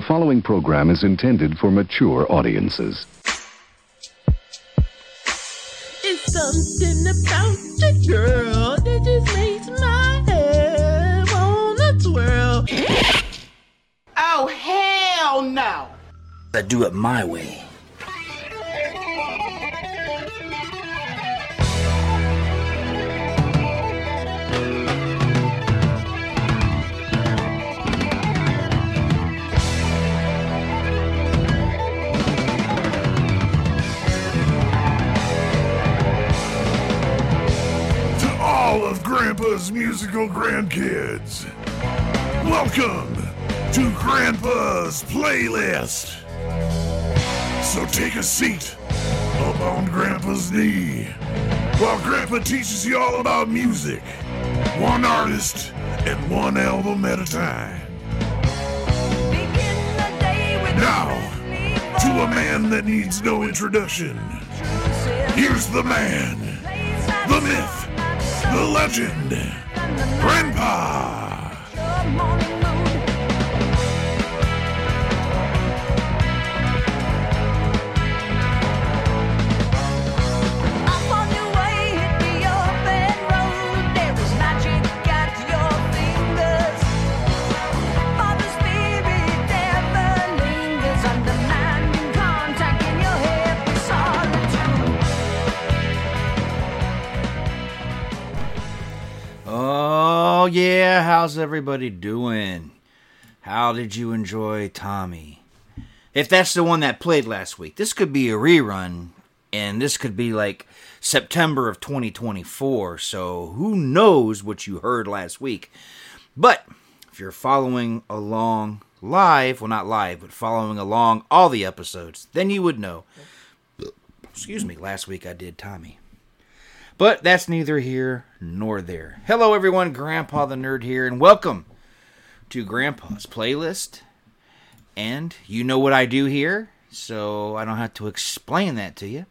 The following program is intended for mature audiences. It's something about the girl that just makes my head wanna twirl. Oh, hell no! I do it my way. All of Grandpa's musical grandkids. Welcome to Grandpa's playlist. So take a seat up on Grandpa's knee while Grandpa teaches you all about music, one artist and one album at a time. Now, to a man that needs no introduction, here's the man the myth, the legend, Grandpa. Yeah. How's everybody doing? How did you enjoy Tommy? If that's the one that played last week, this could be a rerun, and this could be like September of 2024. So who knows what you heard last week? But if you're following along live, well, not live, but following along all the episodes, then you would know. Excuse me, last week I did Tommy. But that's neither here nor there. Hello, everyone. Grandpa the Nerd here, and welcome to Grandpa's playlist. And you know what I do here, so I don't have to explain that to you.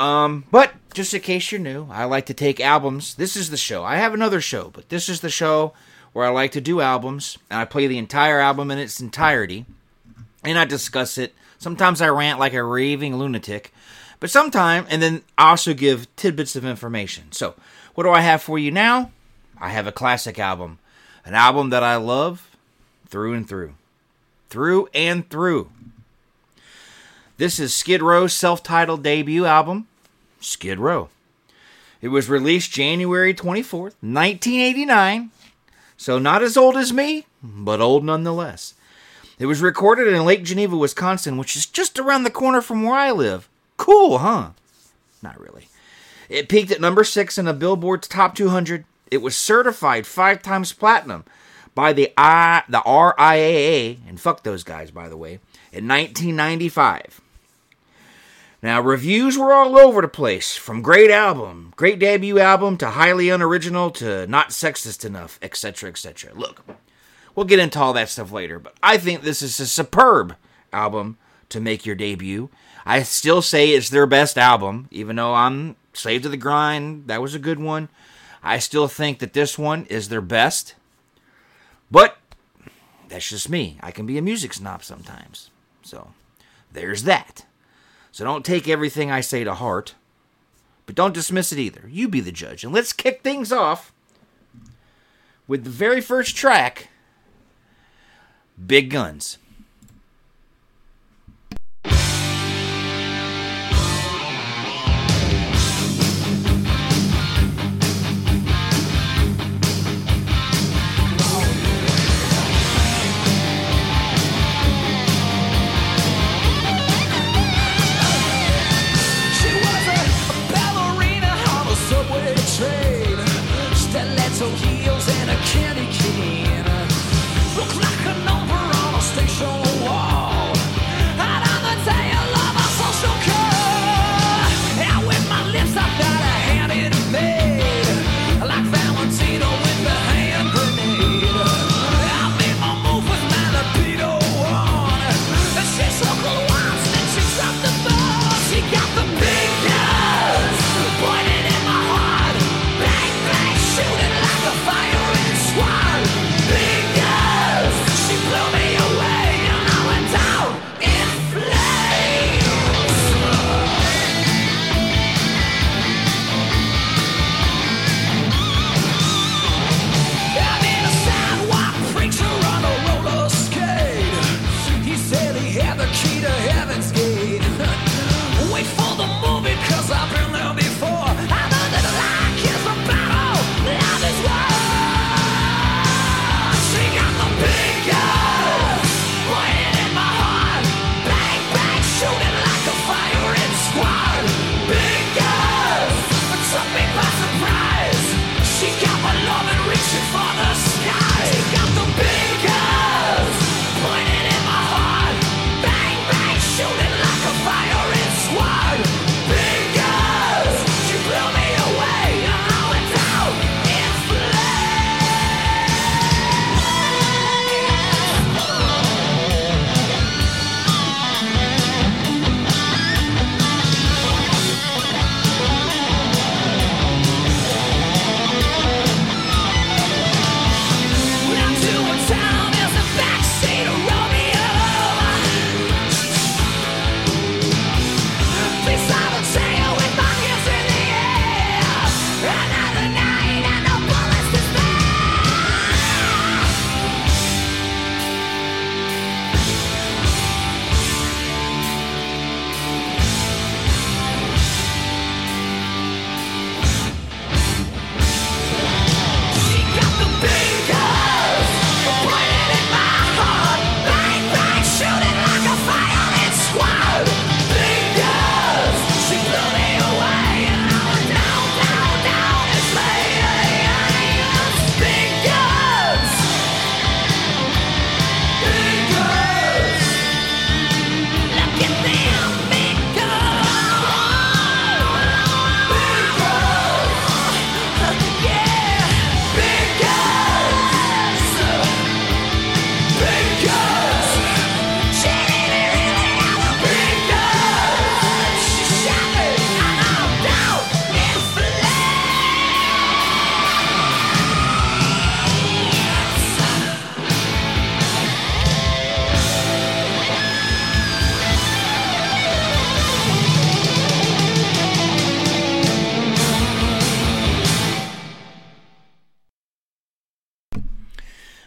Um, but just in case you're new, I like to take albums. This is the show. I have another show, but this is the show where I like to do albums, and I play the entire album in its entirety, and I discuss it. Sometimes I rant like a raving lunatic, but sometime, and then I also give tidbits of information. So, what do I have for you now? I have a classic album, an album that I love through and through, through and through. This is Skid Row's self titled debut album, Skid Row. It was released January 24th, 1989, so not as old as me, but old nonetheless. It was recorded in Lake Geneva, Wisconsin, which is just around the corner from where I live. Cool, huh? Not really. It peaked at number six in the Billboard's Top 200. It was certified five times platinum by the I, the RIAA, and fuck those guys, by the way, in 1995. Now, reviews were all over the place, from great album, great debut album, to highly unoriginal, to not sexist enough, etc., etc. Look, we'll get into all that stuff later, but I think this is a superb album to make your debut. I still say it's their best album, even though I'm Slave to the Grind, that was a good one. I still think that this one is their best. But that's just me. I can be a music snob sometimes. So there's that. So don't take everything I say to heart, but don't dismiss it either. You be the judge. And let's kick things off with the very first track Big Guns.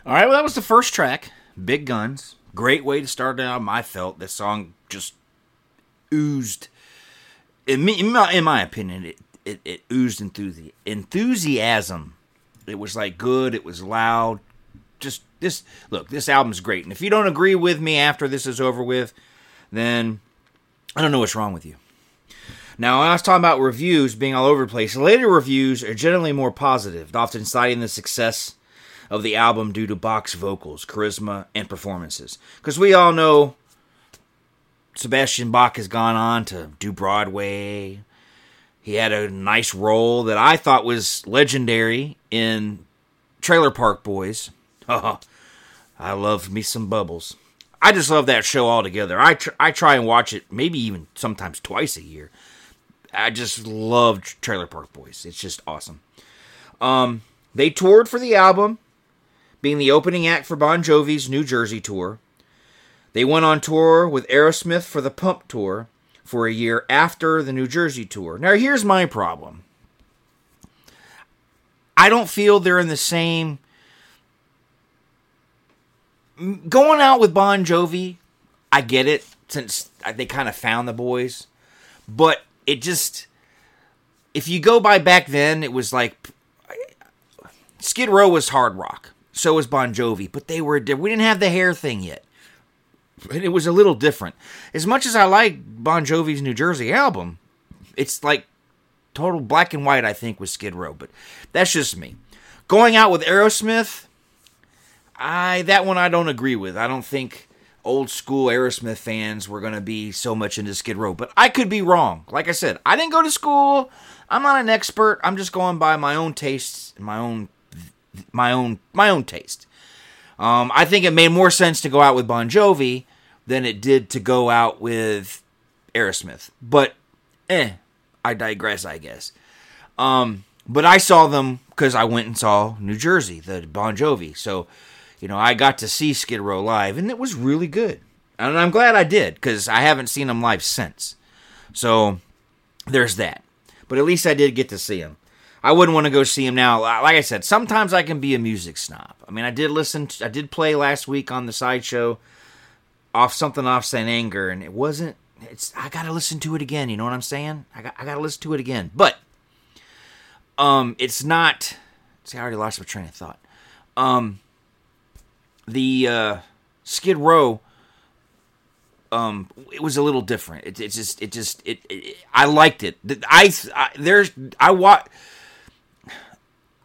All right, well, that was the first track, Big Guns. Great way to start the album. I felt this song just oozed, in, me, in, my, in my opinion, it, it, it oozed enthusi- enthusiasm. It was like good, it was loud. Just this, look, this album's great. And if you don't agree with me after this is over with, then I don't know what's wrong with you. Now, I was talking about reviews being all over the place. Later reviews are generally more positive, often citing the success of the album due to Bach's vocals, charisma, and performances. Because we all know Sebastian Bach has gone on to do Broadway. He had a nice role that I thought was legendary in Trailer Park Boys. I love me some Bubbles. I just love that show altogether. I tr- I try and watch it maybe even sometimes twice a year. I just love Trailer Park Boys. It's just awesome. Um, they toured for the album, being the opening act for Bon Jovi's New Jersey tour. They went on tour with Aerosmith for the Pump tour for a year after the New Jersey tour. Now, here's my problem. I don't feel they're in the same. Going out with Bon Jovi, I get it since they kind of found the boys, but it just. If you go by back then, it was like Skid Row was hard rock. So was Bon Jovi, but they were we didn't have the hair thing yet. And It was a little different. As much as I like Bon Jovi's New Jersey album, it's like total black and white. I think with Skid Row, but that's just me. Going out with Aerosmith, I that one I don't agree with. I don't think old school Aerosmith fans were going to be so much into Skid Row, but I could be wrong. Like I said, I didn't go to school. I'm not an expert. I'm just going by my own tastes, and my own my own my own taste. Um, I think it made more sense to go out with Bon Jovi than it did to go out with Aerosmith. But eh, I digress, I guess. Um, but I saw them because I went and saw New Jersey, the Bon Jovi. So, you know, I got to see Skid Row live, and it was really good. And I'm glad I did because I haven't seen them live since. So there's that. But at least I did get to see them. I wouldn't want to go see him now. Like I said, sometimes I can be a music snob. I mean, I did listen. To, I did play last week on the sideshow off something off Saint Anger, and it wasn't. It's I got to listen to it again. You know what I'm saying? I got I got to listen to it again. But um, it's not. See, I already lost my train of thought. Um, the uh, Skid Row. Um, it was a little different. It, it just, it just, it, it, I liked it. I, I there's, I watch.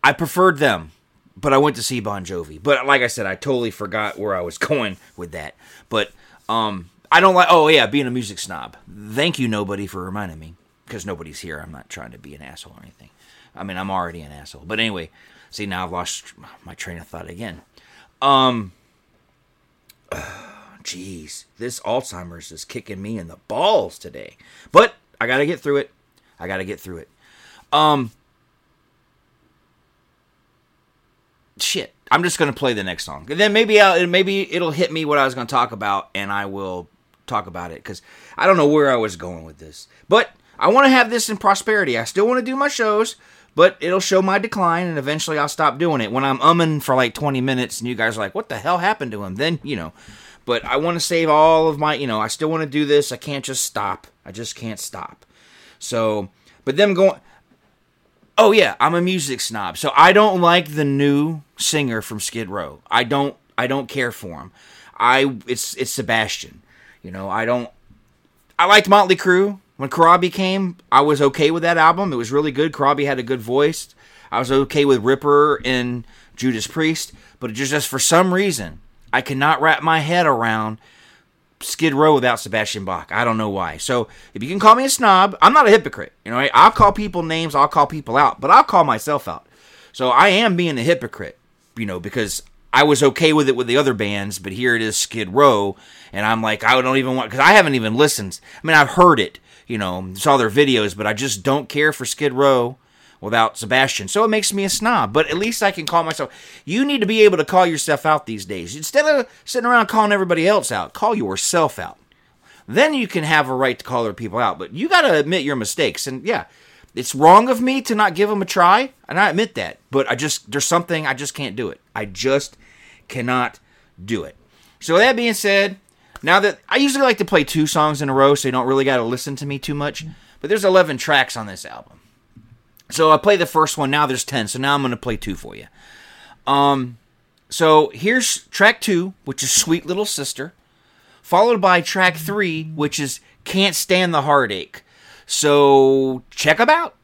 I preferred them, but I went to see Bon Jovi. But like I said, I totally forgot where I was going with that. But um, I don't like. Oh yeah, being a music snob. Thank you, nobody, for reminding me. Because nobody's here. I'm not trying to be an asshole or anything. I mean, I'm already an asshole. But anyway, see now I've lost my train of thought again. Um. Jeez, this Alzheimer's is kicking me in the balls today. But I got to get through it. I got to get through it. Um, shit. I'm just gonna play the next song, and then maybe I'll, maybe it'll hit me what I was gonna talk about, and I will talk about it because I don't know where I was going with this, but I want to have this in prosperity. I still want to do my shows, but it'll show my decline, and eventually I'll stop doing it. When I'm umming for like 20 minutes, and you guys are like, "What the hell happened to him?" Then you know. But I want to save all of my, you know, I still want to do this. I can't just stop. I just can't stop. So, but them going, Oh yeah, I'm a music snob. So I don't like the new singer from Skid Row. I don't I don't care for him. I it's it's Sebastian. You know, I don't I liked Motley Crue. When Corabi came, I was okay with that album. It was really good. Corabi had a good voice. I was okay with Ripper and Judas Priest, but just just for some reason, I cannot wrap my head around Skid Row without Sebastian Bach. I don't know why. So if you can call me a snob, I'm not a hypocrite. You know, I'll call people names, I'll call people out, but I'll call myself out. So I am being a hypocrite, you know, because I was okay with it with the other bands, but here it is Skid Row, and I'm like, I don't even want because I haven't even listened. I mean, I've heard it, you know, saw their videos, but I just don't care for Skid Row without Sebastian. So it makes me a snob, but at least I can call myself. You need to be able to call yourself out these days. Instead of sitting around calling everybody else out, call yourself out. Then you can have a right to call other people out, but you got to admit your mistakes. And yeah, it's wrong of me to not give them a try, and I admit that, but I just, there's something I just can't do it. I just cannot do it. So that being said, now that I usually like to play two songs in a row, so you don't really got to listen to me too much, but there's 11 tracks on this album. So I play the first one. Now there's 10. So now I'm going to play two for you. Um, so here's track two, which is Sweet Little Sister, followed by track three, which is Can't Stand the Heartache. So check them out.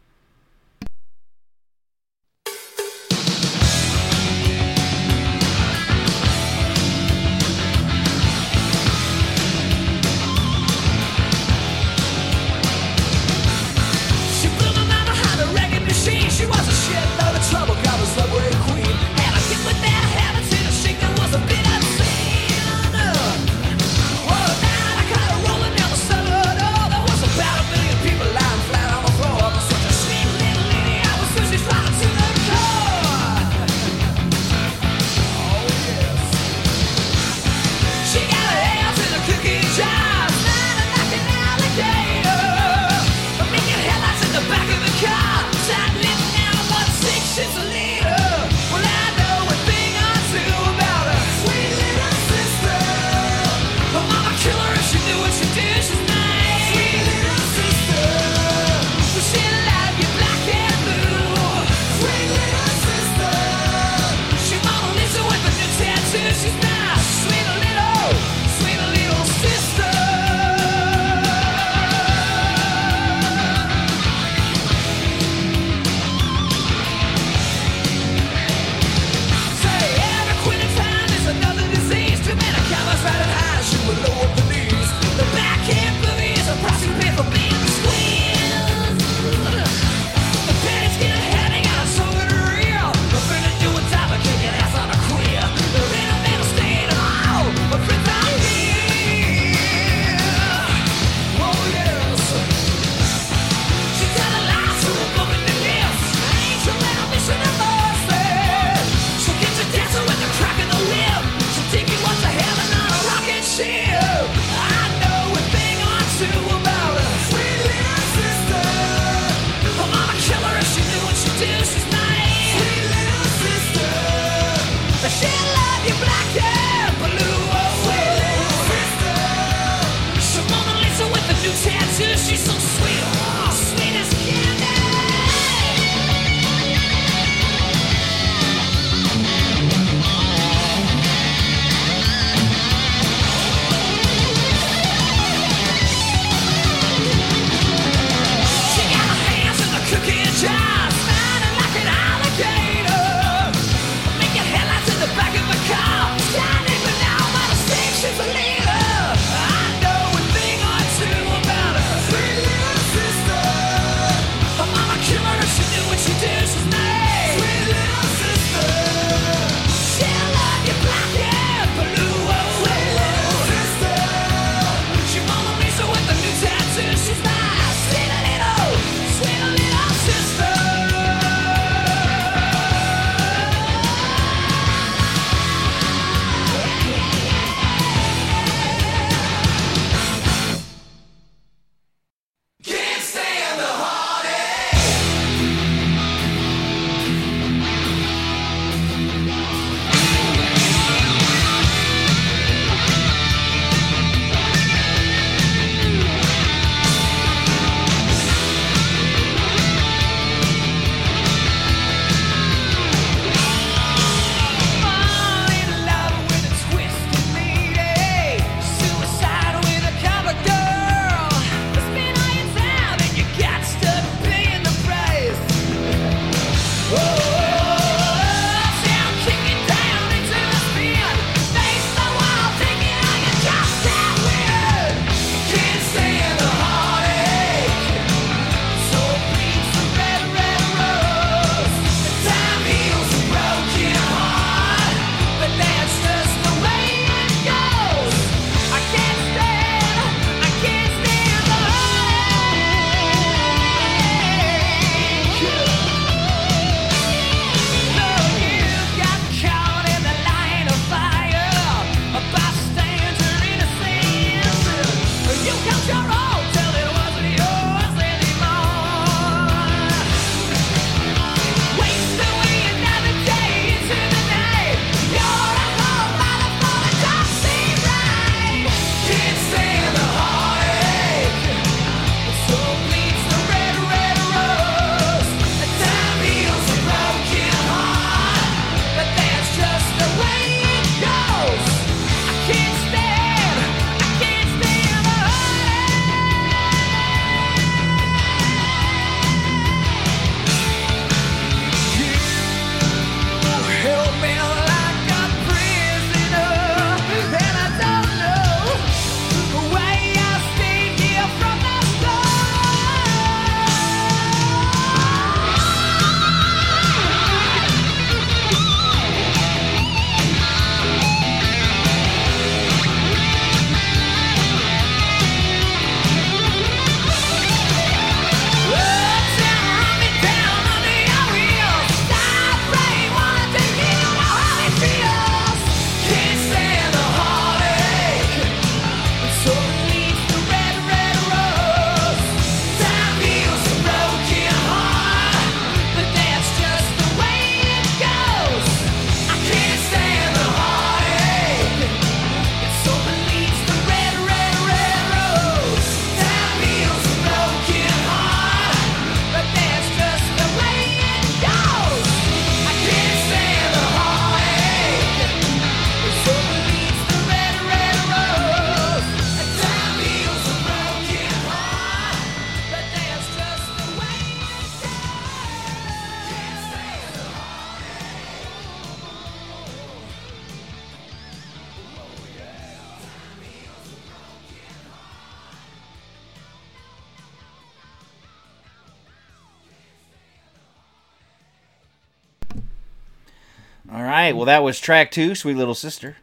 Well, that was track two, Sweet Little Sister,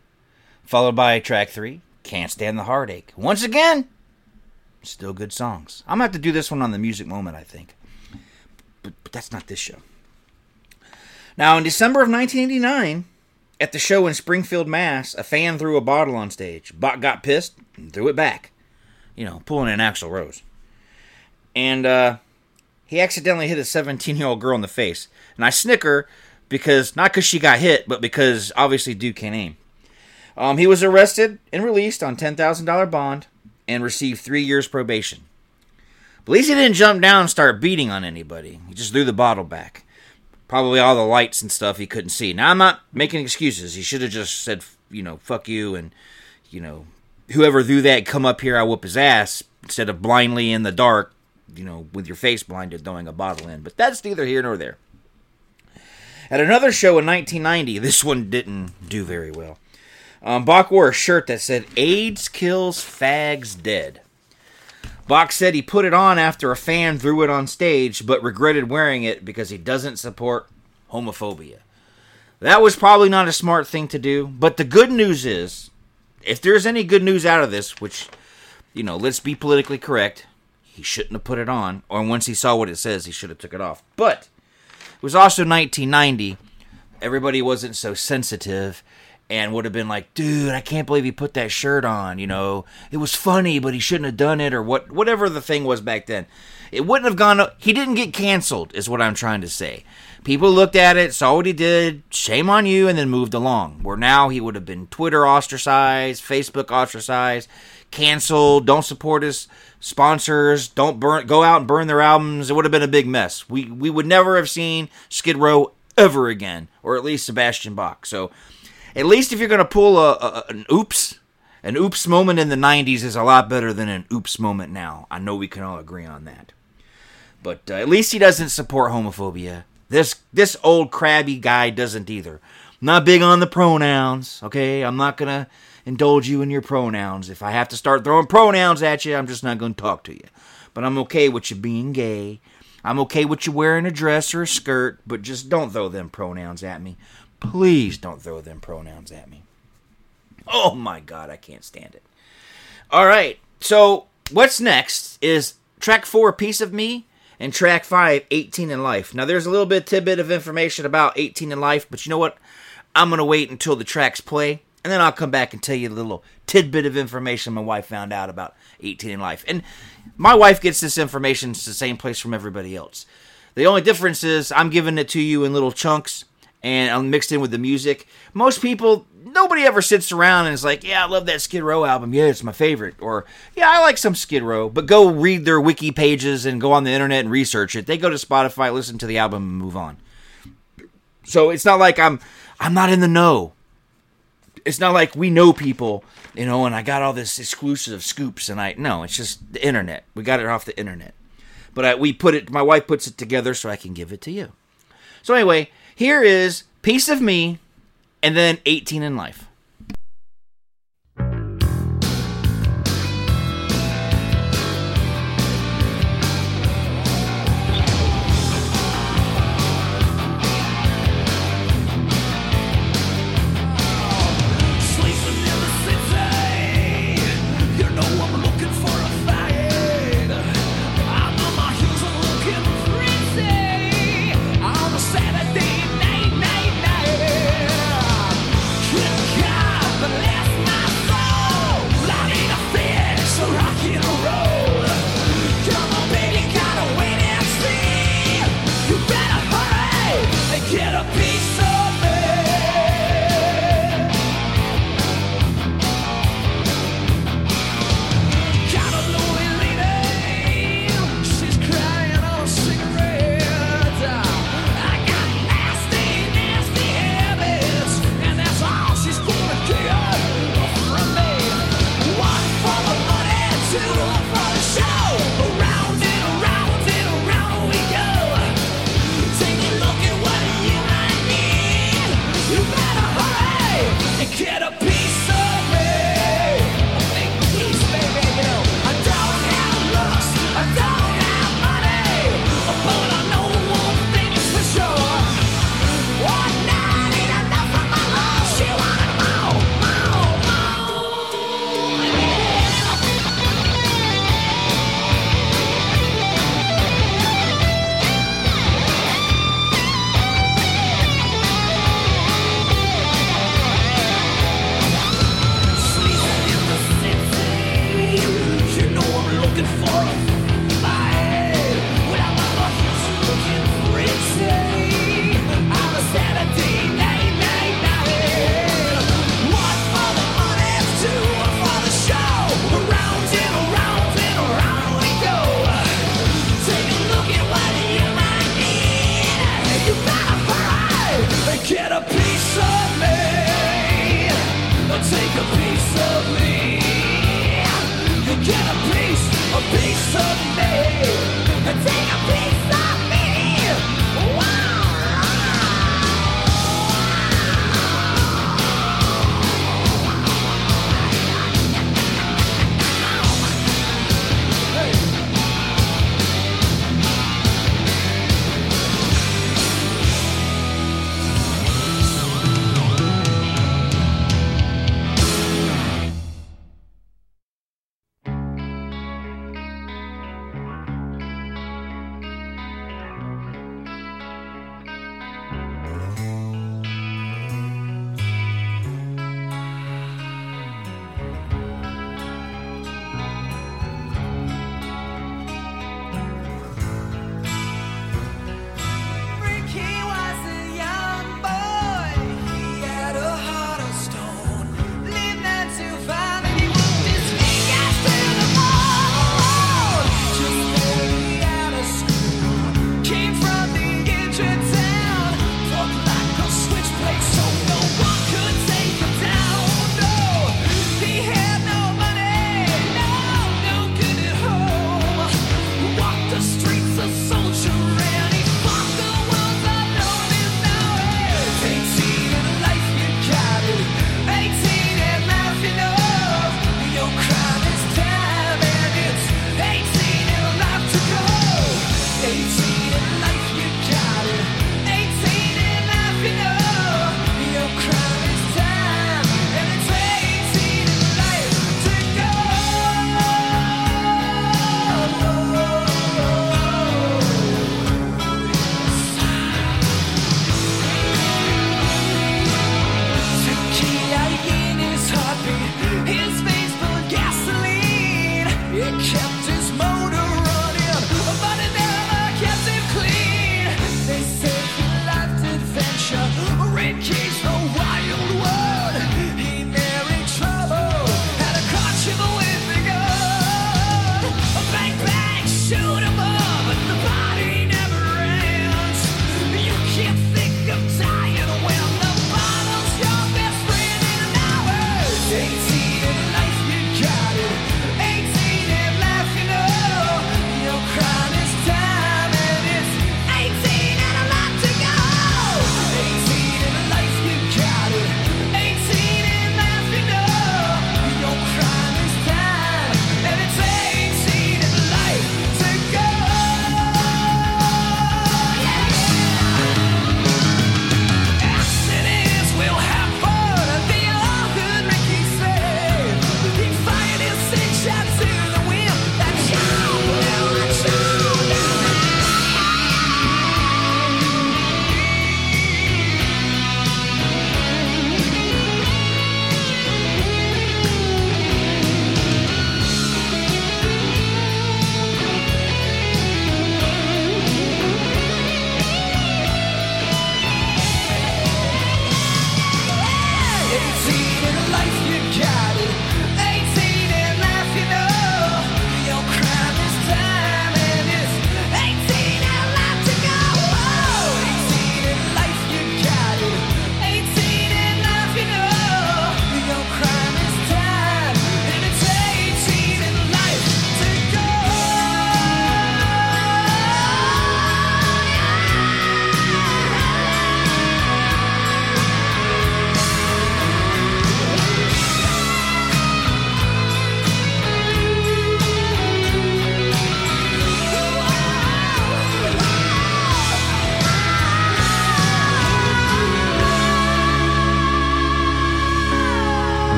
followed by track three, Can't Stand the Heartache. Once again, still good songs. I'm gonna have to do this one on the Music Moment, I think. But, but that's not this show. Now, in December of 1989, at the show in Springfield, Mass, a fan threw a bottle on stage. Bach got pissed and threw it back. You know, pulling an Axl Rose. And uh, he accidentally hit a 17 year old girl in the face. And I snicker because, not because she got hit, but because obviously Duke can't aim. Um, he was arrested and released on $10,000 bond and received three years probation. But at least he didn't jump down and start beating on anybody. He just threw the bottle back. Probably all the lights and stuff he couldn't see. Now, I'm not making excuses. He should have just said, you know, fuck you and, you know, whoever threw that, come up here, I whoop his ass, instead of blindly in the dark, you know, with your face blinded, throwing a bottle in. But that's neither here nor there. At another show in 1990, this one didn't do very well. Um, Bach wore a shirt that said AIDS kills fags dead. Bach said he put it on after a fan threw it on stage, but regretted wearing it because he doesn't support homophobia. That was probably not a smart thing to do, but the good news is, if there's any good news out of this, which, you know, let's be politically correct, he shouldn't have put it on, or once he saw what it says, he should have took it off. But it was also 1990. Everybody wasn't so sensitive and would have been like, dude, I can't believe he put that shirt on. You know, it was funny, but he shouldn't have done it, or what, whatever the thing was back then. It wouldn't have gone. He didn't get canceled, is what I'm trying to say. People looked at it, saw what he did, shame on you, and then moved along. Where now he would have been Twitter ostracized, Facebook ostracized, canceled. Don't support his sponsors. Don't burn. Go out and burn their albums. It would have been a big mess. We we would never have seen Skid Row ever again, or at least Sebastian Bach. So at least if you're going to pull a, a, an oops, an oops moment in the 90s is a lot better than an oops moment now. I know we can all agree on that. But uh, at least he doesn't support homophobia. This this old crabby guy doesn't either. not big on the pronouns, okay? I'm not going to indulge you in your pronouns. If I have to start throwing pronouns at you, I'm just not going to talk to you. But I'm okay with you being gay. I'm okay with you wearing a dress or a skirt, but just don't throw them pronouns at me. Please don't throw them pronouns at me. Oh my god, I can't stand it. All right, so what's next is track four, Piece of Me, and track five, 18 and Life. Now, there's a little bit tidbit of information about 18 and Life, but you know what? I'm going to wait until the tracks play, and then I'll come back and tell you a little tidbit of information my wife found out about 18 and Life. And my wife gets this information it's the same place from everybody else. The only difference is I'm giving it to you in little chunks and I'm mixed in with the music. Most people, nobody ever sits around and is like, "Yeah, I love that Skid Row album. Yeah, it's my favorite." Or, "Yeah, I like some Skid Row." But go read their wiki pages and go on the internet and research it. They go to Spotify, listen to the album, and move on. So it's not like I'm I'm not in the know. It's not like we know people, you know, and I got all this exclusive scoops and I no, it's just the internet. We got it off the internet. But I, we put it my wife puts it together so I can give it to you. So anyway, here is Piece of Me and then 18 and Life.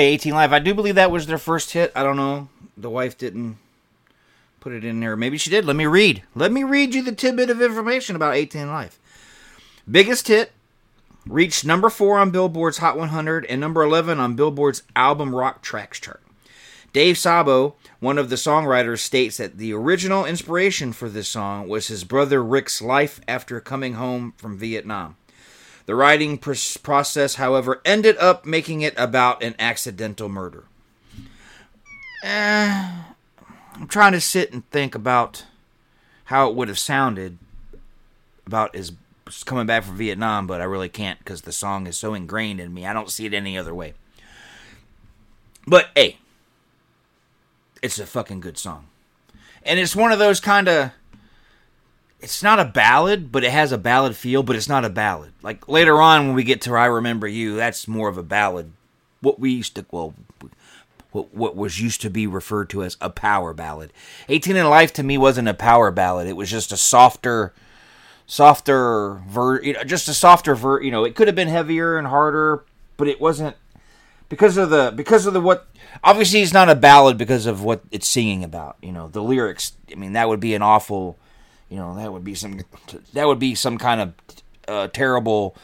Right, 18 Live. I do believe that was their first hit. I don't know. The wife didn't put it in there. Maybe she did. Let me read. Let me read you the tidbit of information about 18 Live. Biggest hit reached number 4 on Billboard's Hot 100 and number 11 on Billboard's Album Rock Tracks chart. Dave Sabo, one of the songwriters, states that the original inspiration for this song was his brother Rick's life after coming home from Vietnam. The writing pr- process, however, ended up making it about an accidental murder. Eh, I'm trying to sit and think about how it would have sounded about his coming back from Vietnam, but I really can't because the song is so ingrained in me. I don't see it any other way. But hey, it's a fucking good song. And it's one of those kind of it's not a ballad, but it has a ballad feel, but it's not a ballad. Like later on when we get to I Remember You, that's more of a ballad. What we used to well what, what was used to be referred to as a power ballad. 18 and Life to me wasn't a power ballad. It was just a softer softer ver you know, just a softer ver you know, it could have been heavier and harder, but it wasn't because of the because of the what obviously it's not a ballad because of what it's singing about you know the lyrics i mean that would be an awful you know that would be some that would be some kind of uh, terrible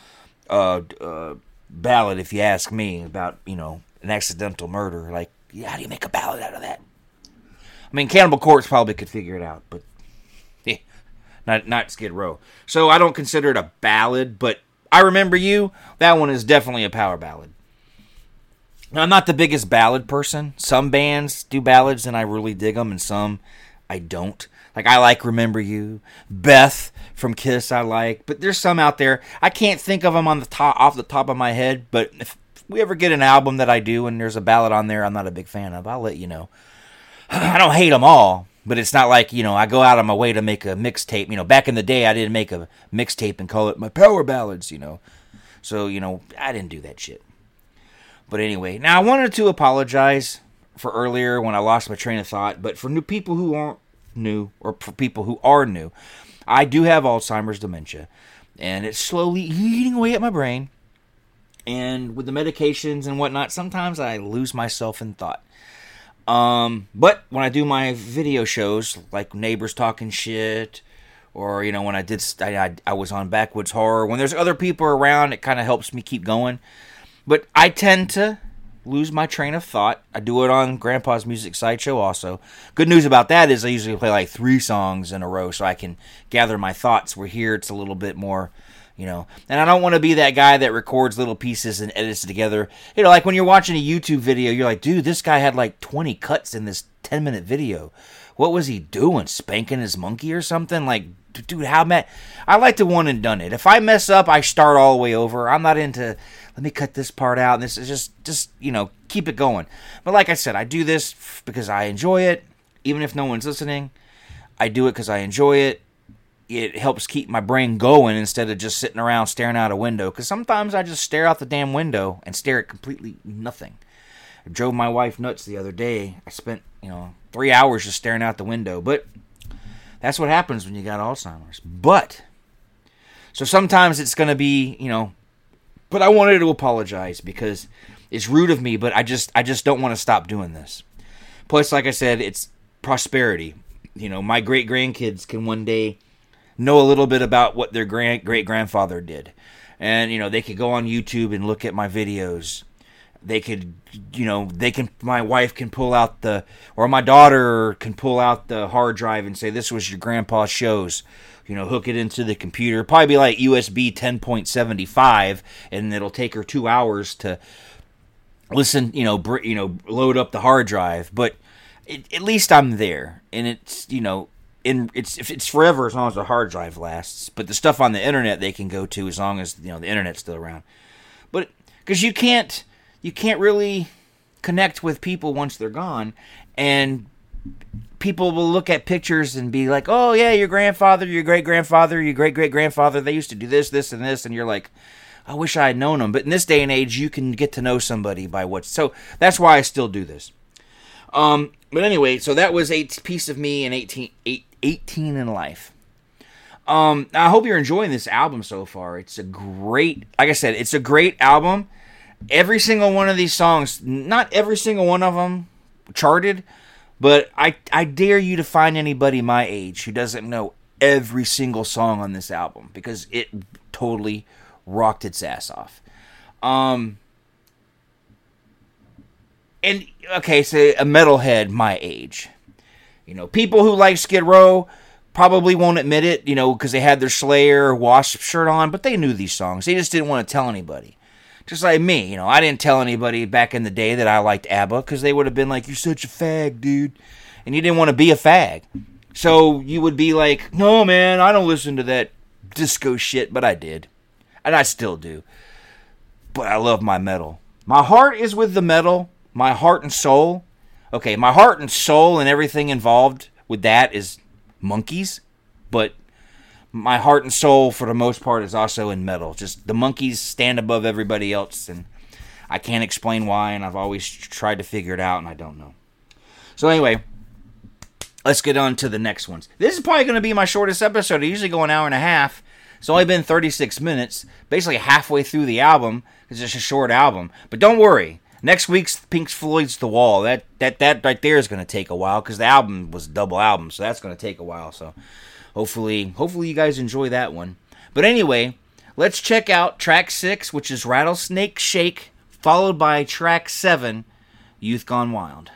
uh, uh, ballad if you ask me about you know an accidental murder. Like yeah, how do you make a ballad out of that? I mean cannibal corpse probably could figure it out but not not skid row. So i don't consider it a ballad but i remember you. That one is definitely a power ballad. Now, I'm not the biggest ballad person. Some bands do ballads and I really dig them, and some I don't. Like I like "Remember You," Beth from Kiss. I like, but there's some out there I can't think of them on the top off the top of my head. But if we ever get an album that I do and there's a ballad on there, I'm not a big fan of. I'll let you know. I don't hate them all, but it's not like you know I go out of my way to make a mixtape. You know, back in the day, I didn't make a mixtape and call it my power ballads. You know, so you know I didn't do that shit. But anyway, now I wanted to apologize for earlier when I lost my train of thought, but for new people who aren't new or for people who are new, I do have Alzheimer's dementia, and it's slowly eating away at my brain. And with the medications and whatnot, sometimes I lose myself in thought. Um, but when I do my video shows, like neighbors talking shit, or you know when I did, I, I, I was on Backwoods Horror. When there's other people around, it kind of helps me keep going. But I tend to lose my train of thought. I do it on Grandpa's Music Sideshow also. Good news about that is I usually play like three songs in a row so I can gather my thoughts. We're here it's a little bit more, you know. And I don't want to be that guy that records little pieces and edits it together. You know, like when you're watching a YouTube video, you're like, dude, this guy had like 20 cuts in this 10 minute video. What was he doing? Spanking his monkey or something? Like, dude, how mad? I like to one and done it. If I mess up, I start all the way over. I'm not into let me cut this part out and this is just just you know keep it going. But like i said i do this because i enjoy it. Even if no one's listening i do it because i enjoy it. It helps keep my brain going instead of just sitting around staring out a window because sometimes i just stare out the damn window and stare at completely nothing. I drove my wife nuts the other day. I spent you know three hours just staring out the window but that's what happens when you got alzheimer's. But so sometimes it's going to be you know but I wanted to apologize because it's rude of me, but I just I just don't want to stop doing this. Plus, like I said, it's prosperity. You know, my great grandkids can one day know a little bit about what their grand great grandfather did. And, you know, they could go on YouTube and look at my videos. They could, you know, they can, my wife can pull out the, or my daughter can pull out the hard drive and say, this was your grandpa's shows you know, hook it into the computer. Probably be like USB 10.75, and it'll take her two hours to listen. You know, br- you know, load up the hard drive. But it, at least I'm there, and it's you know, in it's it's forever as long as the hard drive lasts. But the stuff on the internet they can go to as long as you know the internet's still around. But because you can't you can't really connect with people once they're gone, and people will look at pictures and be like, "Oh yeah, your grandfather, your great grandfather, your great great grandfather, they used to do this, this, and this," and you're like, "I wish I had known them." But in this day and age, you can get to know somebody by what. So that's why I still do this. Um, but anyway, so that was a piece of me in 18, 18 and Life. Um, I hope you're enjoying this album so far. It's a great, like I said, it's a great album. every single one of these songs, not every single one of them charted, but I I dare you to find anybody my age who doesn't know every single song on this album because it totally rocked its ass off. Um and okay, so a metalhead my age. You know, people who like Skid Row probably won't admit it, you know, because they had their Slayer Wasp shirt on, but they knew these songs. They just didn't want to tell anybody. Just like me, you know, I didn't tell anybody back in the day that I liked ABBA because they would have been like, "You're such a fag, dude," and you didn't want to be a fag. So you would be like, "No, man, I don't listen to that disco shit," but I did, and I still do. But I love my metal. My heart is with the metal. My heart and soul. Okay, my heart and soul and everything involved with that is Monkees, but my heart and soul for the most part is also in metal. Just the Monkees stand above everybody else, and I can't explain why, and I've always tried to figure it out, and I don't know. So anyway, let's get on to the next ones. This is probably going to be my shortest episode. I usually go an hour and a half. It's only been 36 minutes, basically halfway through the album. It's just a short album. But don't worry. Next week's Pink Floyd's The Wall. That that that right there is going to take a while because the album was a double album, so that's going to take a while. So hopefully, hopefully you guys enjoy that one. But anyway, let's check out track six, which is Rattlesnake Shake, followed by track seven, Youth Gone Wild.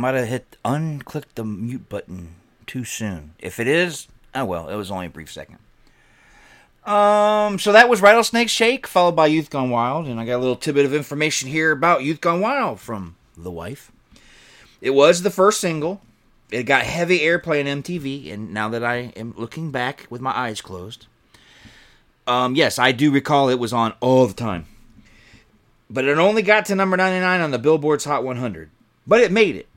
Might have hit unclicked the mute button too soon. If it is, oh well, it was only a brief second. Um, so that was Rattlesnake Shake, followed by Youth Gone Wild, and I got a little tidbit of information here about Youth Gone Wild from the wife. It was the first single. It got heavy airplay on MTV, and now that I am looking back with my eyes closed, um, yes, I do recall it was on all the time. But it only got to number 99 on the Billboard's Hot 100. But it made it.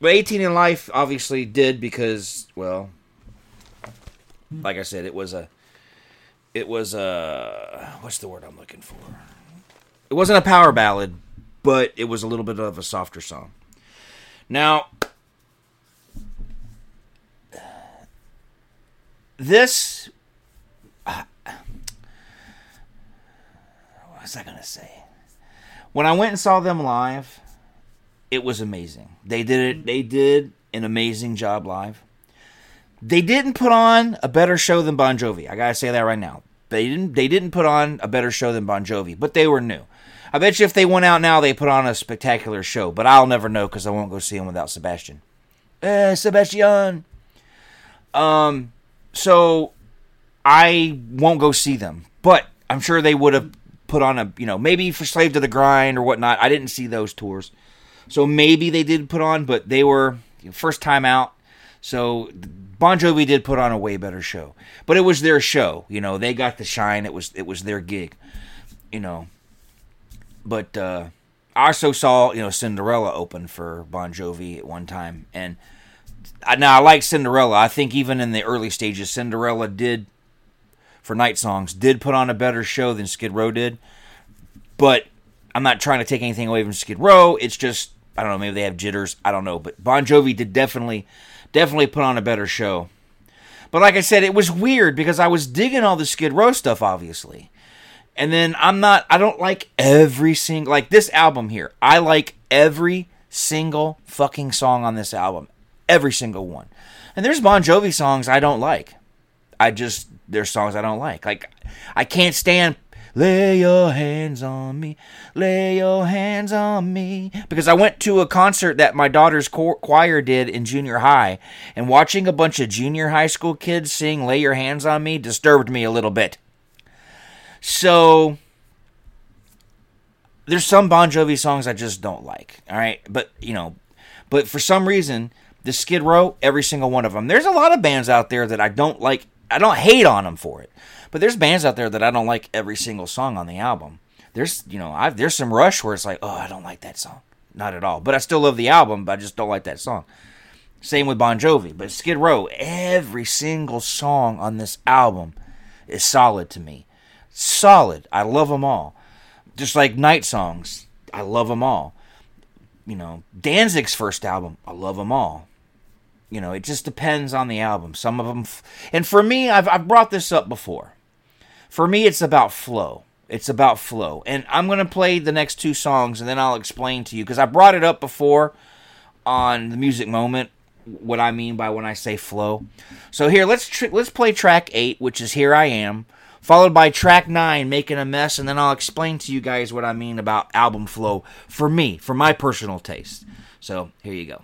But 18 and Life obviously did because, well, like I said, it was a. It was a. What's the word I'm looking for? It wasn't a power ballad, but it was a little bit of a softer song. Now, this. What was I going to say? When I went and saw them live, it was amazing. They did it. They did an amazing job live. They didn't put on a better show than Bon Jovi. I gotta say that right now. They didn't. They didn't put on a better show than Bon Jovi, but they were new. I bet you if they went out now, they put on a spectacular show. But I'll never know because I won't go see them without Sebastian. Eh, Sebastian. Um. So I won't go see them, but I'm sure they would have put on a you know maybe for Slave to the Grind or whatnot. I didn't see those tours, so maybe they did put on, but they were first time out. So Bon Jovi did put on a way better show, but it was their show. You know, they got the shine. It was it was their gig. You know, but uh, I also saw you know Cinderella open for Bon Jovi at one time, and I, now I like Cinderella. I think even in the early stages, Cinderella did for night songs did put on a better show than Skid Row did. But I'm not trying to take anything away from Skid Row. It's just I don't know. Maybe they have jitters. I don't know. But Bon Jovi did definitely definitely put on a better show. But like I said, it was weird because I was digging all the Skid Row stuff, obviously. And then I'm not, I don't like every single, like this album here. I like every single fucking song on this album. Every single one. And there's Bon Jovi songs I don't like. I just, there's songs I don't like. Like, I can't stand Lay your hands on me, lay your hands on me. Because I went to a concert that my daughter's choir did in junior high, and watching a bunch of junior high school kids sing Lay Your Hands on Me disturbed me a little bit. So, there's some Bon Jovi songs I just don't like, all right? But, you know, but for some reason, the Skid Row, every single one of them. There's a lot of bands out there that I don't like. I don't hate on them for it. But there's bands out there that I don't like every single song on the album. There's, you know, I've, there's some Rush where it's like, oh, I don't like that song. Not at all. But I still love the album, but I just don't like that song. Same with Bon Jovi. But Skid Row, every single song on this album is solid to me. Solid. I love them all. Just like Night Songs, I love them all. You know, Danzig's first album, I love them all. You know, it just depends on the album. Some of them, f- and for me, I've, I've brought this up before. For me, it's about flow. It's about flow. And I'm going to play the next two songs and then I'll explain to you because I brought it up before on the music moment what I mean by when I say flow. So here let's tr- let's play track 8 which is Here I Am followed by track 9 Making a Mess and then I'll explain to you guys what I mean about album flow for me, for my personal taste. So, here you go.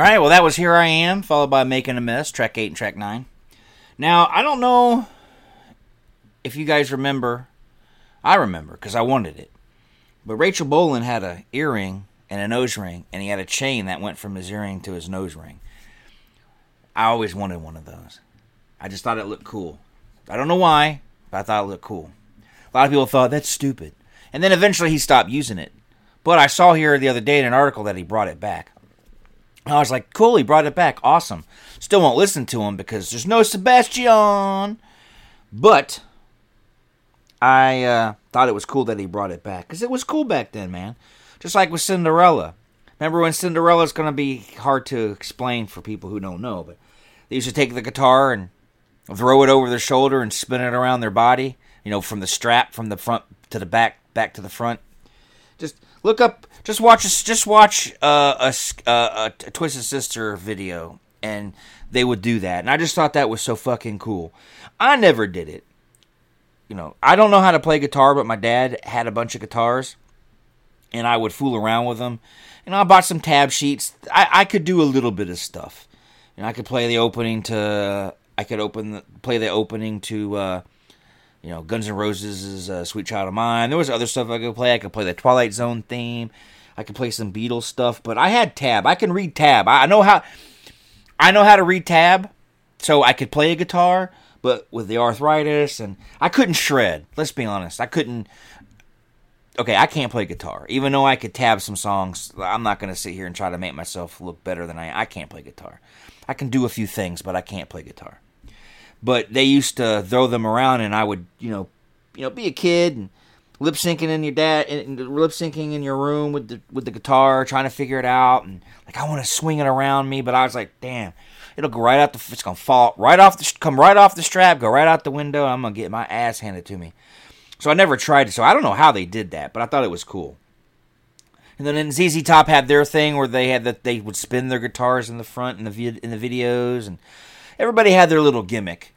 All right, well, that was Here I Am, followed by Making a Mess, track 8 and track 9. Now, I don't know if you guys remember. I remember because I wanted it. But Rachel Bolan had a earring and a nose ring, and he had a chain that went from his earring to his nose ring. I always wanted one of those. I just thought it looked cool. I don't know why, but I thought it looked cool. A lot of people thought that's stupid. And then eventually he stopped using it. But I saw here the other day in an article that he brought it back. I was like, cool, he brought it back. Awesome. Still won't listen to him because there's no Sebastian. But I uh, thought it was cool that he brought it back because it was cool back then, man. Just like with Cinderella. Remember when Cinderella's going to be hard to explain for people who don't know, but they used to take the guitar and throw it over their shoulder and spin it around their body, you know, from the strap from the front to the back, back to the front. Just look up, just watch, just watch uh, a, uh, a, a Twisted Sister video, and they would do that. And I just thought that was so fucking cool. I never did it. You know, I don't know how to play guitar, but my dad had a bunch of guitars, and I would fool around with them. And I bought some tab sheets. I, I could do a little bit of stuff. And I could play the opening to. I could open the, play the opening to. Uh, you know, Guns N' Roses' uh, "Sweet Child o' Mine." There was other stuff I could play. I could play the Twilight Zone theme. I could play some Beatles stuff. But I had tab. I can read tab. I know how. I know how to read tab, so I could play a guitar. But with the arthritis and I couldn't shred. Let's be honest. I couldn't. Okay, I can't play guitar. Even though I could tab some songs, I'm not going to sit here and try to make myself look better than I. I can't play guitar. I can do a few things, but I can't play guitar but they used to throw them around and I would, you know, you know, be a kid and lip syncing in your dad, and lip syncing in your room with the with the guitar, trying to figure it out, and like I want to swing it around me, but I was like, damn, it'll go right out the, it's gonna fall right off the, come right off the strap, go right out the window. I'm gonna get my ass handed to me. So I never tried it. So I don't know how they did that, but I thought it was cool. And then ZZ Top had their thing where they had that they would spin their guitars in the front in the in the videos, and everybody had their little gimmick.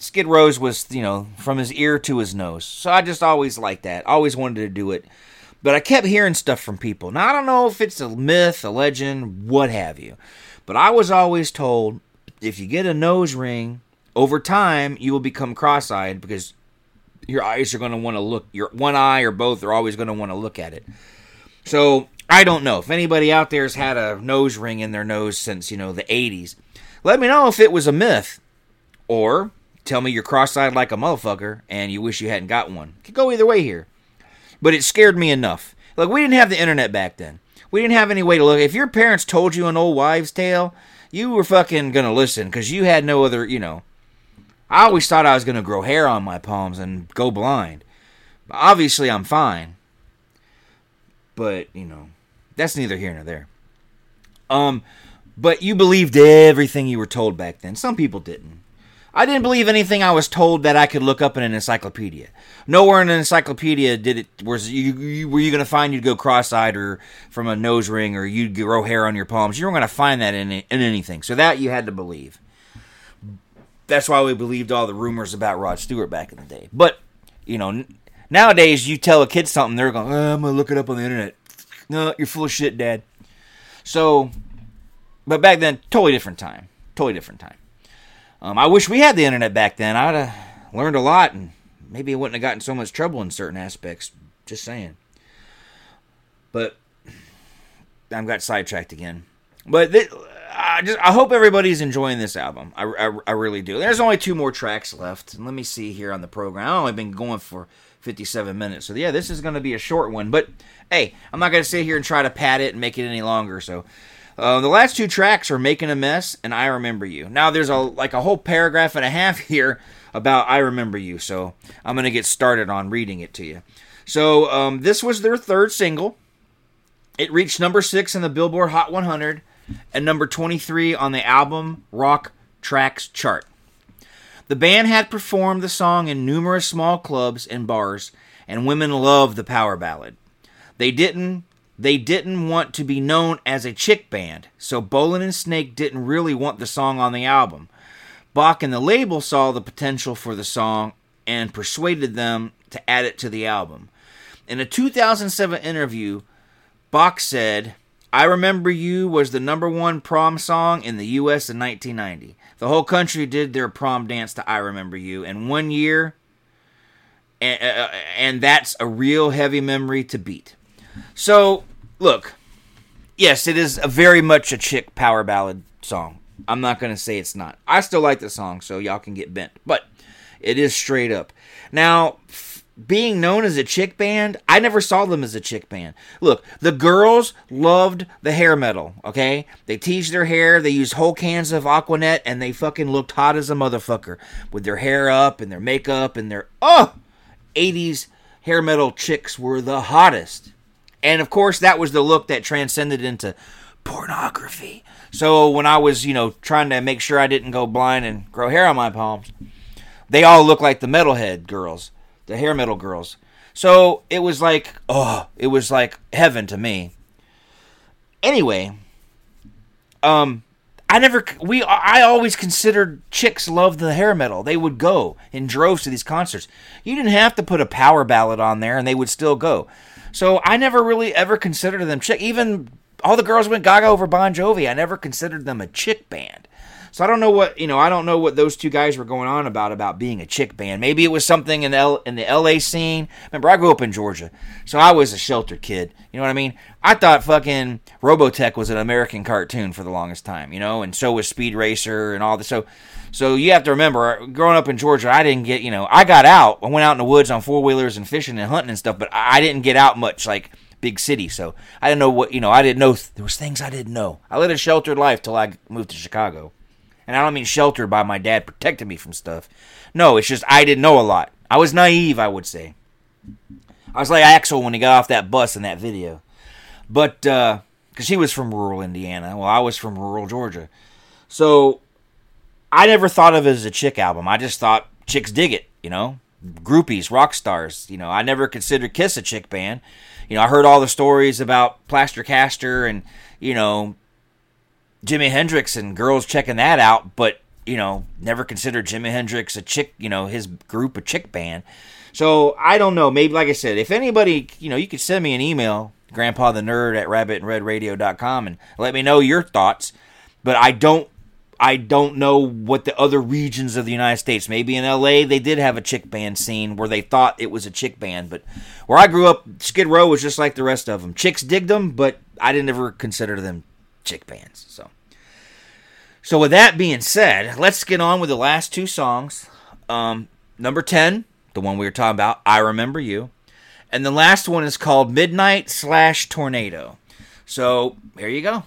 Skid Row's was, you know, from his ear to his nose. So I just always liked that. Always wanted to do it. But I kept hearing stuff from people. Now, I don't know if it's a myth, a legend, what have you. But I was always told if you get a nose ring, over time, you will become cross eyed because your eyes are going to want to look, your one eye or both are always going to want to look at it. So I don't know. If anybody out there has had a nose ring in their nose since, you know, the 80s, let me know if it was a myth. Or tell me you're cross-eyed like a motherfucker and you wish you hadn't got one. Could go either way here. But it scared me enough. Like we didn't have the internet back then. We didn't have any way to look. If your parents told you an old wives' tale, you were fucking gonna listen because you had no other. You know, I always thought I was gonna grow hair on my palms and go blind. But obviously, I'm fine. But you know, that's neither here nor there. Um, but you believed everything you were told back then. Some people didn't. I didn't believe anything I was told that I could look up in an encyclopedia. Nowhere in an encyclopedia did it was you, you were you going to find you'd go cross-eyed or from a nose ring or you'd grow hair on your palms. You weren't going to find that in in anything. So that you had to believe. That's why we believed all the rumors about Rod Stewart back in the day. But you know, nowadays you tell a kid something, they're going, oh, uh, "I'm going to look it up on the internet." No, you're full of shit, Dad. So, but back then, totally different time. Totally different time. Um, I wish we had the internet back then. I'd have learned a lot, and maybe I wouldn't have gotten so much trouble in certain aspects. Just saying. But I've got sidetracked again. But I just I hope everybody's enjoying this album. I, I, I really do. There's only two more tracks left, let me see here on the program. I've only been going for 57 minutes, so yeah, this is going to be a short one. But hey, I'm not going to sit here and try to pad it and make it any longer. So uh, the last two tracks are "Making a Mess" and "I Remember You." Now there's a like a whole paragraph and a half here about "I Remember You," so I'm gonna get started on reading it to you. So um, this was their third single. It reached number six in the Billboard Hot 100 and number 23 on the album Rock Tracks chart. The band had performed the song in numerous small clubs and bars, and women loved the power ballad. They didn't they didn't want to be known as a chick band, so Bolan and Snake didn't really want the song on the album. Bach and the label saw the potential for the song and persuaded them to add it to the album. In a 2007 interview, Bach said, I Remember You was the number one prom song in the U.S. in 1990. The whole country did their prom dance to I Remember You, and one year, and, uh, and that's a real heavy memory to beat. So, look, yes, it is a very much a chick power ballad song. I'm not going to say it's not. I still like the song, so y'all can get bent. But it is straight up. Now, f- being known as a chick band, I never saw them as a chick band. Look, the girls loved the hair metal, okay? They teased their hair, they used whole cans of Aquanet, and they fucking looked hot as a motherfucker with their hair up and their makeup and their. Oh! 80s hair metal chicks were the hottest. And of course, that was the look that transcended into pornography. So when I was, you know, trying to make sure I didn't go blind and grow hair on my palms, they all looked like the metalhead girls, the hair metal girls. So it was like, oh, it was like heaven to me. Anyway, um, I never, we, I always considered chicks loved the hair metal. They would go in droves to these concerts. You didn't have to put a power ballad on there, and they would still go. So I never really ever considered them chick. Even all the girls went gaga over Bon Jovi. I never considered them a chick band. So I don't know what you know. I don't know what those two guys were going on about about being a chick band. Maybe it was something in L in the L.A. scene. Remember, I grew up in Georgia, so I was a sheltered kid. You know what I mean? I thought fucking Robotech was an American cartoon for the longest time. You know, and so was Speed Racer and all this. So, so you have to remember, growing up in Georgia, I didn't get you know. I got out. I went out in the woods on four wheelers and fishing and hunting and stuff, but I didn't get out much like big city. So I didn't know what you know. I didn't know there was things I didn't know. I led a sheltered life till I moved to Chicago. And I don't mean sheltered by my dad protecting me from stuff. No, it's just I didn't know a lot. I was naive, I would say. I was like Axl when he got off that bus in that video. But uh, because he was from rural Indiana, well, I was from rural Georgia, so I never thought of it as a chick album. I just thought chicks dig it, you know, groupies, rock stars. You know, I never considered Kiss a chick band. You know, I heard all the stories about Plaster Caster and you know Jimi Hendrix and girls checking that out, but you know, never considered Jimi Hendrix a chick, you know, his group a chick band. So I don't know. Maybe, like I said, if anybody, you know, you could send me an email, grandpa the nerd at rabbitinredradio.com and red radio.com and let me know your thoughts. But I don't, I don't know what the other regions of the United States. Maybe in LA they did have a chick band scene where they thought it was a chick band. But where I grew up, Skid Row was just like the rest of them. Chicks digged them, but I didn't ever consider them chick bands. So. So with that being said, let's get on with the last two songs. Um, number ten, the one we were talking about, "I Remember You," and the last one is called "Midnight Slash Tornado." So here you go.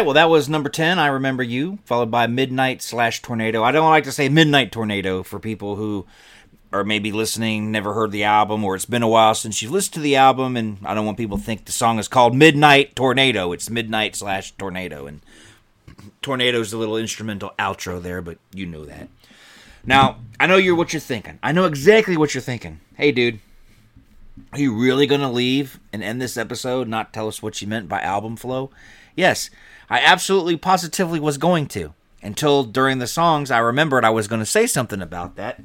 Right, well, that was number 10, I Remember You, followed by Midnight slash Tornado. I don't like to say Midnight Tornado for people who are maybe listening, never heard the album, or it's been a while since you've listened to the album, and I don't want people to think the song is called Midnight Tornado. It's Midnight slash Tornado, and Tornado's a little instrumental outro there, but you know that. Now, I know you're what you're thinking. I know exactly what you're thinking. Hey, dude, are you really going to leave and end this episode, not tell us what you meant by album flow? Yes, I absolutely positively was going to. Until during the songs, I remembered I was going to say something about that.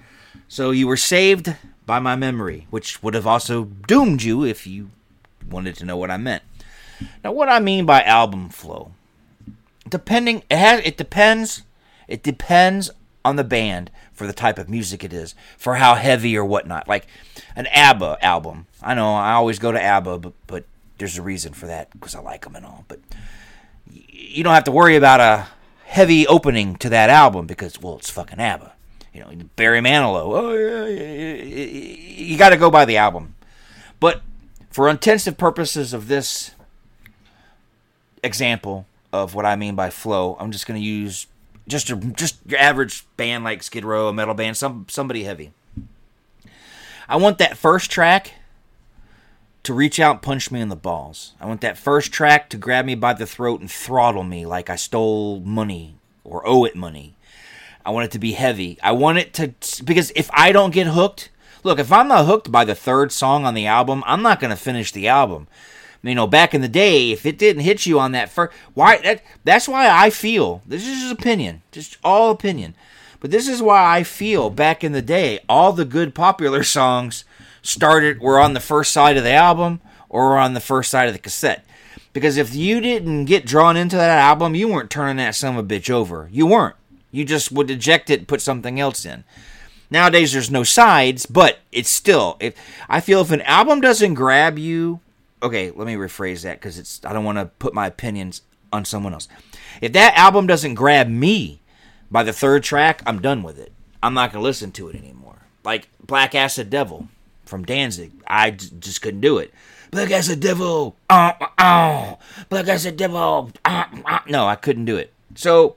So you were saved by my memory, which would have also doomed you if you wanted to know what I meant. Now, what I mean by album flow, depending, it, has, it depends. It depends on the band for the type of music it is, for how heavy or whatnot. Like an ABBA album. I know I always go to ABBA, but, but there's a reason for that because I like them and all. But you don't have to worry about a heavy opening to that album because, well, it's fucking ABBA. You know, Barry Manilow. Oh, yeah, yeah. You got to go by the album. But for intensive purposes of this example of what I mean by flow, I'm just going to use just a, just your average band like Skid Row, a metal band, some somebody heavy. I want that first track to reach out punch me in the balls. I want that first track to grab me by the throat and throttle me like I stole money or owe it money. I want it to be heavy. I want it to because if I don't get hooked, look, if I'm not hooked by the third song on the album, I'm not going to finish the album. You know, back in the day, if it didn't hit you on that first, why that that's why I feel. This is just opinion, just all opinion. But this is why I feel back in the day, all the good popular songs started were on the first side of the album or on the first side of the cassette. Because if you didn't get drawn into that album, you weren't turning that son of a bitch over. You weren't. You just would eject it and put something else in. Nowadays there's no sides, but it's still if I feel if an album doesn't grab you, okay, let me rephrase that because it's I don't want to put my opinions on someone else. If that album doesn't grab me by the third track, I'm done with it. I'm not gonna listen to it anymore. Like Black Acid Devil from Danzig, I just couldn't do it. Black Acid Devil, uh, uh, uh, Black Acid Devil, uh, uh. no, I couldn't do it. So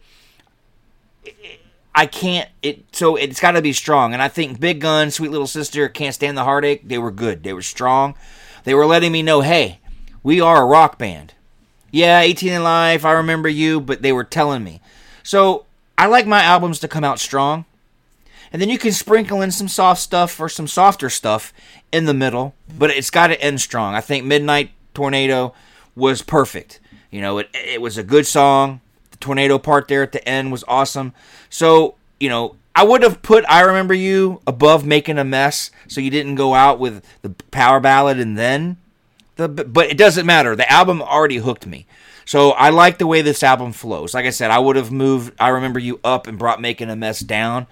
I can't. It so it's got to be strong, and I think Big Gun, Sweet Little Sister, Can't Stand the Heartache. They were good. They were strong. They were letting me know, hey, we are a rock band. Yeah, 18 and Life, I remember you, but they were telling me. So I like my albums to come out strong. And then you can sprinkle in some soft stuff or some softer stuff in the middle, but it's got to end strong. I think Midnight Tornado was perfect. You know, it, it was a good song. The tornado part there at the end was awesome. So, you know, I would have put I Remember You above Making a Mess so you didn't go out with the power ballad and then the but it doesn't matter. The album already hooked me. So I like the way this album flows. Like I said, I would have moved I Remember You up and brought Making a Mess down.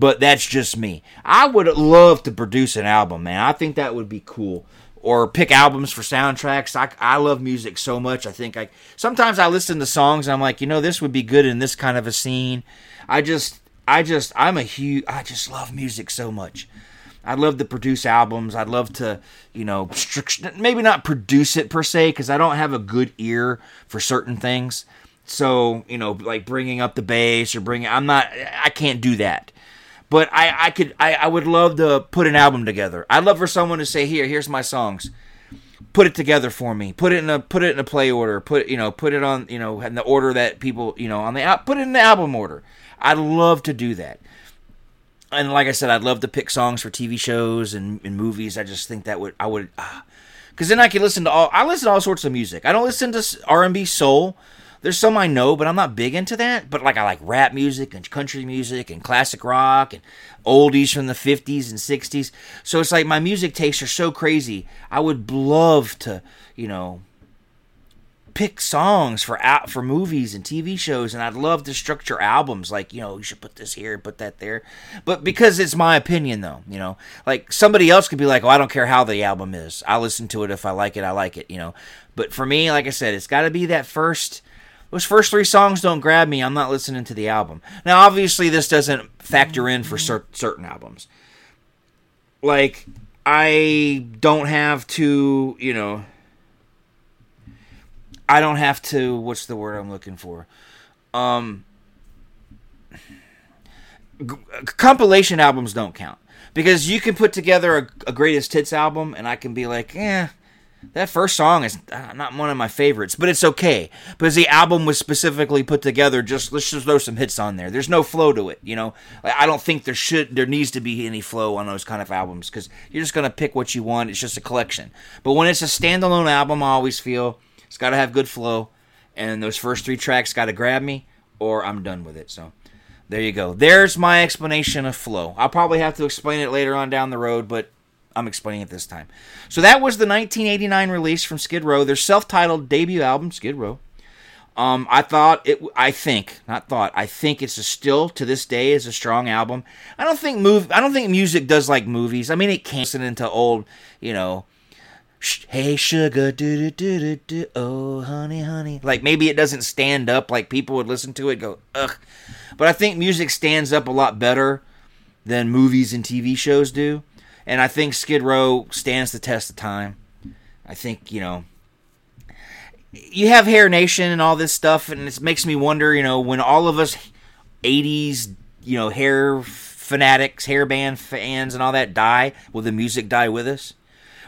But that's just me. I would love to produce an album, man. I think that would be cool. Or pick albums for soundtracks. I, I love music so much. I think I sometimes I listen to songs and I'm like, you know, this would be good in this kind of a scene. I just I just I'm a huge I just love music so much. I'd love to produce albums. I'd love to, you know, maybe not produce it per se because I don't have a good ear for certain things. So, you know, like bringing up the bass or bringing, I'm not, I can't do that. But I, I could, I, I would love to put an album together. I'd love for someone to say, here, here's my songs. Put it together for me. Put it in a, put it in a play order. Put, you know, put it on, you know, in the order that people, you know, on the, put it in the album order. I'd love to do that and like I said, I'd love to pick songs for TV shows and, and movies. I just think that would I would, ah. because then I could listen to all. I listen to all sorts of music. I don't listen to R and B soul. There's some I know, but I'm not big into that. But like I like rap music and country music and classic rock and oldies from the 50s and 60s. So it's like my music tastes are so crazy. I would love to, you know, pick songs for out for movies and TV shows, and I'd love to structure albums like you know you should put this here, put that there. But because it's my opinion, though, you know, like somebody else could be like, "Oh, I don't care how the album is. I listen to it if I like it. I like it." You know. But for me, like I said, it's got to be that first. Those first three songs don't grab me. I'm not listening to the album. Now, obviously, this doesn't factor in for cer- certain albums. Like, I don't have to, you know I don't have to. What's the word I'm looking for? Um, g- compilation albums don't count because you can put together a, a greatest hits album, and I can be like, eh, that first song is uh, not one of my favorites, but it's okay because the album was specifically put together. Just let's just throw some hits on there. There's no flow to it, you know. I don't think there should, there needs to be any flow on those kind of albums because you're just gonna pick what you want. It's just a collection. But when it's a standalone album, I always feel it's got to have good flow, and those first three tracks got to grab me, or I'm done with it. So. There you go. There's my explanation of flow. I'll probably have to explain it later on down the road, but I'm explaining it this time. So that was the 1989 release from Skid Row, their self-titled debut album, Skid Row. Um, I thought it. I think, not thought. I think it's still to this day is a strong album. I don't think move. I don't think music does like movies. I mean, it can't listen into old, you know, hey sugar, do do do do do, oh honey honey. Like maybe it doesn't stand up like people would listen to it. Go ugh. But I think music stands up a lot better than movies and TV shows do. And I think Skid Row stands the test of time. I think, you know, you have Hair Nation and all this stuff, and it makes me wonder, you know, when all of us 80s, you know, hair fanatics, hair band fans, and all that die, will the music die with us?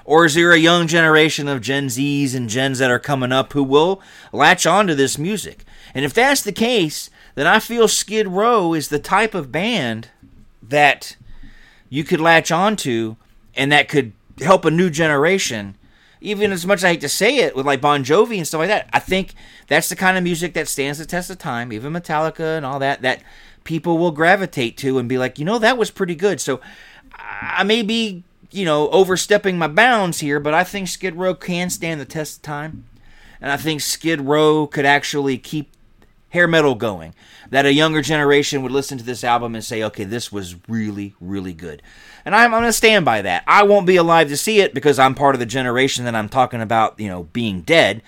Or is there a young generation of Gen Zs and Gens that are coming up who will latch on to this music? And if that's the case, then I feel Skid Row is the type of band that you could latch onto and that could help a new generation. Even as much as I hate to say it, with like Bon Jovi and stuff like that, I think that's the kind of music that stands the test of time. Even Metallica and all that, that people will gravitate to and be like, you know, that was pretty good. So I may be, you know, overstepping my bounds here, but I think Skid Row can stand the test of time. And I think Skid Row could actually keep hair metal going. That a younger generation would listen to this album and say, okay, this was really, really good. And I'm, I'm going to stand by that. I won't be alive to see it because I'm part of the generation that I'm talking about, you know, being dead.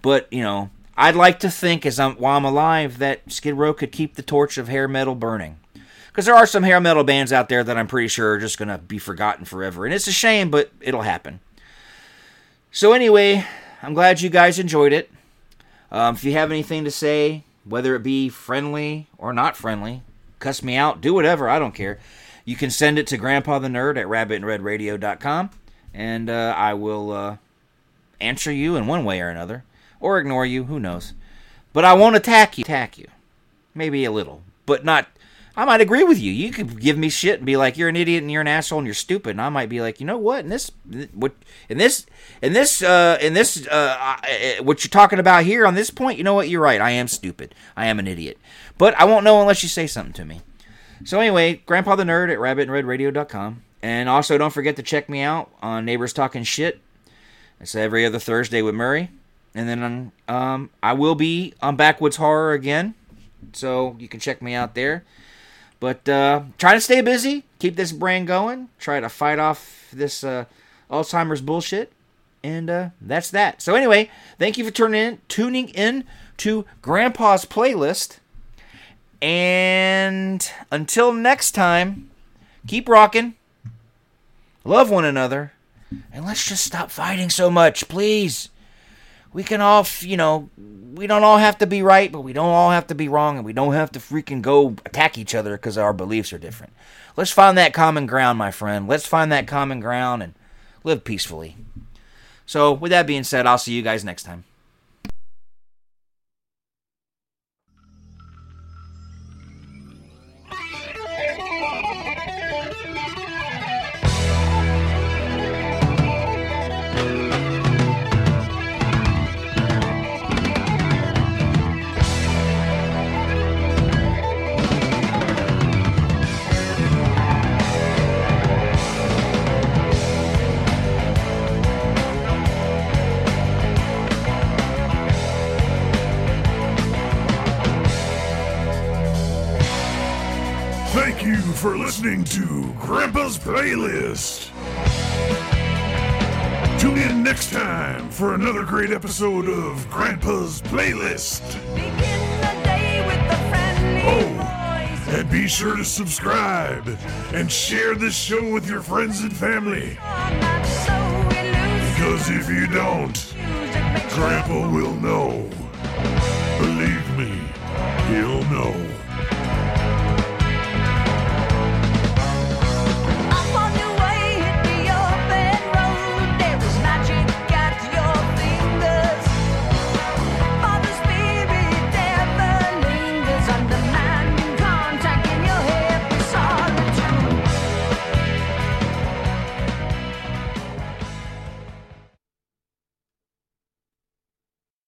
But, you know, I'd like to think as I'm, while I'm alive that Skid Row could keep the torch of hair metal burning. Because there are some hair metal bands out there that I'm pretty sure are just going to be forgotten forever. And it's a shame, but it'll happen. So, anyway, I'm glad you guys enjoyed it. Um, if you have anything to say, whether it be friendly or not friendly, cuss me out, do whatever, I don't care. You can send it to Grandpa the Nerd at rabbitinredradio.com, and uh, I will uh, answer you in one way or another, or ignore you, who knows. But I won't attack you. Attack you. Maybe a little, but not. I might agree with you. You could give me shit and be like, "You're an idiot and you're an asshole and you're stupid," and I might be like, "You know what? In this, what, in this, in this, uh, in this, uh, uh, what you're talking about here on this point, you know what? You're right. I am stupid. I am an idiot. But I won't know unless you say something to me." So anyway, Grandpa the Nerd at rabbitinredradio.com. And also don't forget to check me out on Neighbors Talking Shit. It's every other Thursday with Murray. And then um, I will be on Backwoods Horror again. So you can check me out there. But uh, try to stay busy. Keep this brain going. Try to fight off this uh, Alzheimer's bullshit. And uh, that's that. So anyway, thank you for tuning in, tuning in to Grandpa's playlist. And until next time, keep rocking, love one another, and let's just stop fighting so much, please. We can all, you know, we don't all have to be right, but we don't all have to be wrong, and we don't have to freaking go attack each other because our beliefs are different. Let's find that common ground, my friend. Let's find that common ground and live peacefully. So, with that being said, I'll see you guys next time. For listening to Grandpa's Playlist. Tune in next time for another great episode of Grandpa's Playlist. Oh, and be sure to subscribe and share this show with your friends and family. Because Cause if you don't, Grandpa will know. Believe me, he'll know.